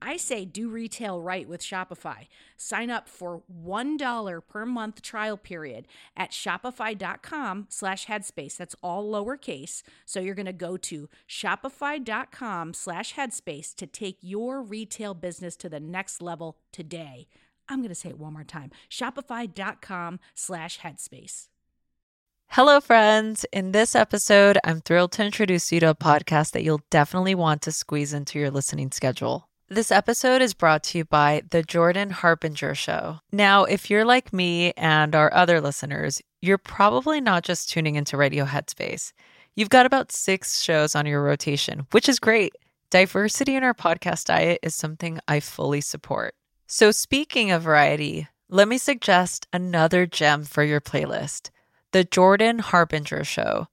I say do retail right with Shopify. Sign up for $1 per month trial period at shopify.com slash headspace. That's all lowercase. So you're going to go to shopify.com slash headspace to take your retail business to the next level today. I'm going to say it one more time. Shopify.com slash headspace. Hello, friends. In this episode, I'm thrilled to introduce you to a podcast that you'll definitely want to squeeze into your listening schedule. This episode is brought to you by The Jordan Harbinger Show. Now, if you're like me and our other listeners, you're probably not just tuning into Radio Headspace. You've got about six shows on your rotation, which is great. Diversity in our podcast diet is something I fully support. So, speaking of variety, let me suggest another gem for your playlist The Jordan Harbinger Show.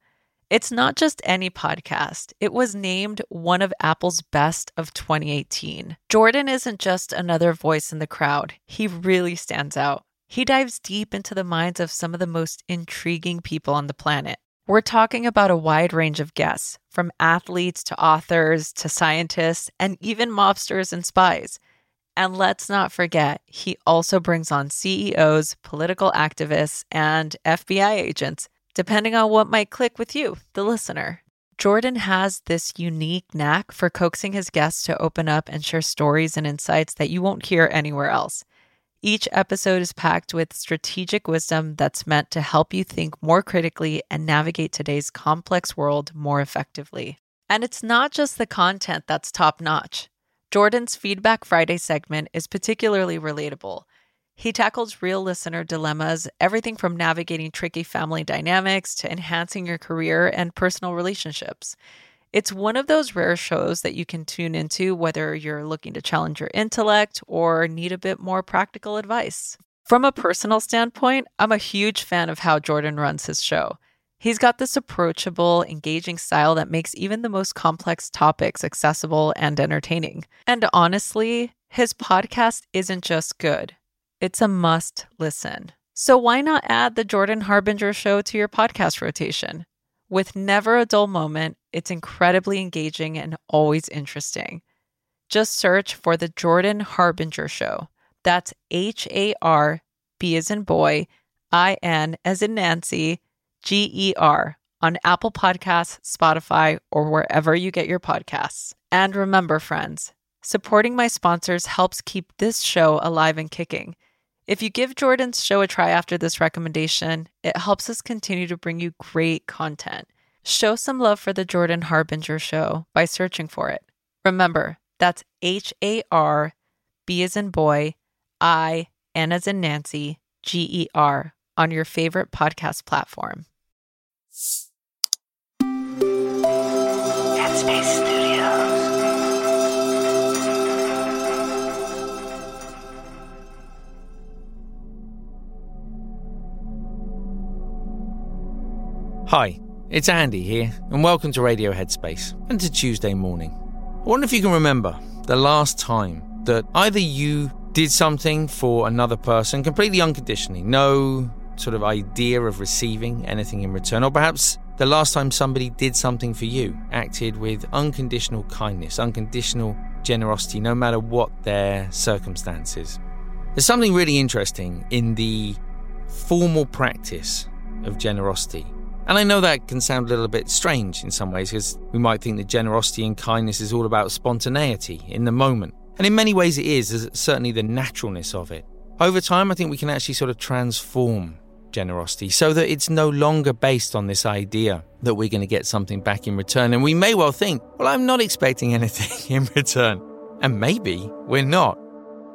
It's not just any podcast. It was named one of Apple's best of 2018. Jordan isn't just another voice in the crowd, he really stands out. He dives deep into the minds of some of the most intriguing people on the planet. We're talking about a wide range of guests, from athletes to authors to scientists and even mobsters and spies. And let's not forget, he also brings on CEOs, political activists, and FBI agents depending on what might click with you, the listener. Jordan has this unique knack for coaxing his guests to open up and share stories and insights that you won't hear anywhere else. Each episode is packed with strategic wisdom that's meant to help you think more critically and navigate today's complex world more effectively. And it's not just the content that's top notch. Jordan's Feedback Friday segment is particularly relatable. He tackles real listener dilemmas, everything from navigating tricky family dynamics to enhancing your career and personal relationships. It's one of those rare shows that you can tune into whether you're looking to challenge your intellect or need a bit more practical advice. From a personal standpoint, I'm a huge fan of how Jordan runs his show. He's got this approachable, engaging style that makes even the most complex topics accessible and entertaining. And honestly, his podcast isn't just good, it's a must listen. So why not add the Jordan Harbinger show to your podcast rotation? With never a dull moment, it's incredibly engaging and always interesting. Just search for the Jordan Harbinger show. That's H A R B as in boy, I N as in Nancy, G E R on Apple Podcasts, Spotify, or wherever you get your podcasts. And remember, friends, supporting my sponsors helps keep this show alive and kicking. If you give Jordan's show a try after this recommendation, it helps us continue to bring you great content. Show some love for the Jordan Harbinger show by searching for it. Remember, that's H A R B as in boy, I, N as in Nancy, G E R on your favorite podcast platform. Headspace Hi, it's Andy here, and welcome to Radio Headspace and to Tuesday morning. I wonder if you can remember the last time that either you did something for another person completely unconditionally, no sort of idea of receiving anything in return, or perhaps the last time somebody did something for you, acted with unconditional kindness, unconditional generosity, no matter what their circumstances. There's something really interesting in the formal practice of generosity. And I know that can sound a little bit strange in some ways because we might think that generosity and kindness is all about spontaneity in the moment. And in many ways it is, there's certainly the naturalness of it. Over time, I think we can actually sort of transform generosity so that it's no longer based on this idea that we're going to get something back in return. And we may well think, well, I'm not expecting anything in return. And maybe we're not.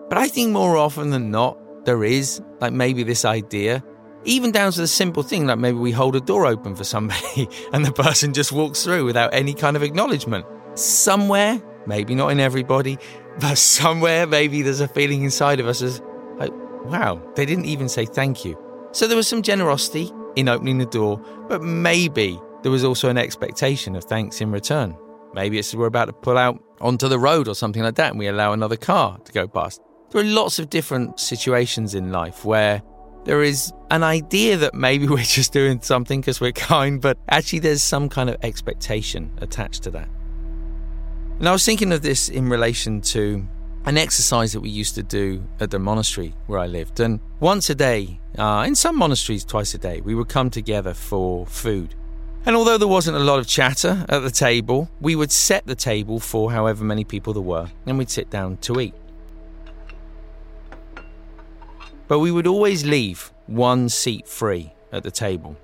But I think more often than not, there is, like maybe this idea, even down to the simple thing like maybe we hold a door open for somebody and the person just walks through without any kind of acknowledgement. Somewhere, maybe not in everybody, but somewhere maybe there's a feeling inside of us as like, wow, they didn't even say thank you. So there was some generosity in opening the door, but maybe there was also an expectation of thanks in return. Maybe it's we're about to pull out onto the road or something like that and we allow another car to go past. There are lots of different situations in life where there is an idea that maybe we're just doing something because we're kind, but actually there's some kind of expectation attached to that. And I was thinking of this in relation to an exercise that we used to do at the monastery where I lived. And once a day, uh, in some monasteries, twice a day, we would come together for food. And although there wasn't a lot of chatter at the table, we would set the table for however many people there were, and we'd sit down to eat. But we would always leave one seat free at the table,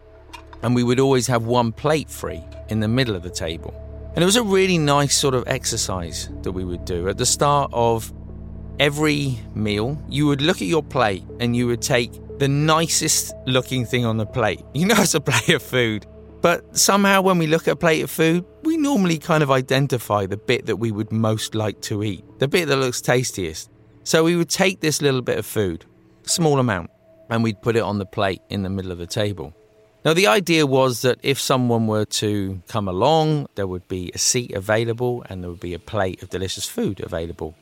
and we would always have one plate free in the middle of the table. And it was a really nice sort of exercise that we would do. At the start of every meal, you would look at your plate and you would take the nicest looking thing on the plate. You know, it's a plate of food. But somehow, when we look at a plate of food, we normally kind of identify the bit that we would most like to eat, the bit that looks tastiest. So we would take this little bit of food, small amount, and we'd put it on the plate in the middle of the table. Now, the idea was that if someone were to come along, there would be a seat available and there would be a plate of delicious food available.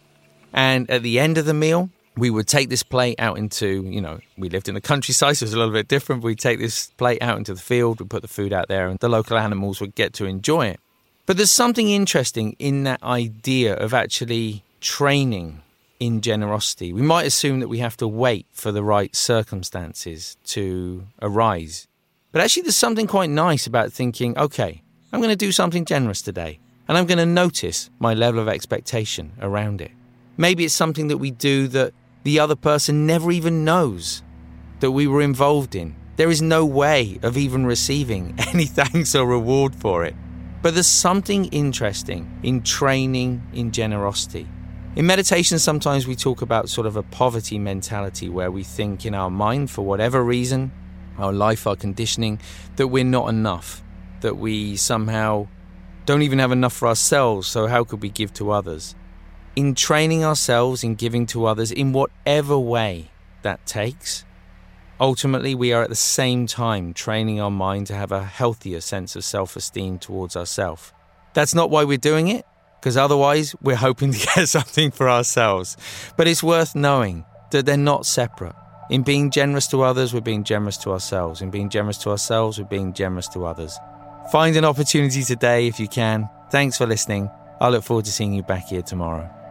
And at the end of the meal, we would take this plate out into, you know, we lived in the countryside, so it was a little bit different. We'd take this plate out into the field, we'd put the food out there, and the local animals would get to enjoy it. But there's something interesting in that idea of actually training in generosity. We might assume that we have to wait for the right circumstances to arise but actually, there's something quite nice about thinking, okay, I'm going to do something generous today, and I'm going to notice my level of expectation around it. Maybe it's something that we do that the other person never even knows that we were involved in. There is no way of even receiving any thanks or reward for it. But there's something interesting in training in generosity. In meditation, sometimes we talk about sort of a poverty mentality where we think in our mind, for whatever reason, our life, our conditioning, that we're not enough, that we somehow don't even have enough for ourselves, so how could we give to others? In training ourselves in giving to others in whatever way that takes, ultimately we are at the same time training our mind to have a healthier sense of self esteem towards ourselves. That's not why we're doing it, because otherwise we're hoping to get something for ourselves. But it's worth knowing that they're not separate. In being generous to others, we're being generous to ourselves. In being generous to ourselves, we're being generous to others. Find an opportunity today if you can. Thanks for listening. I look forward to seeing you back here tomorrow.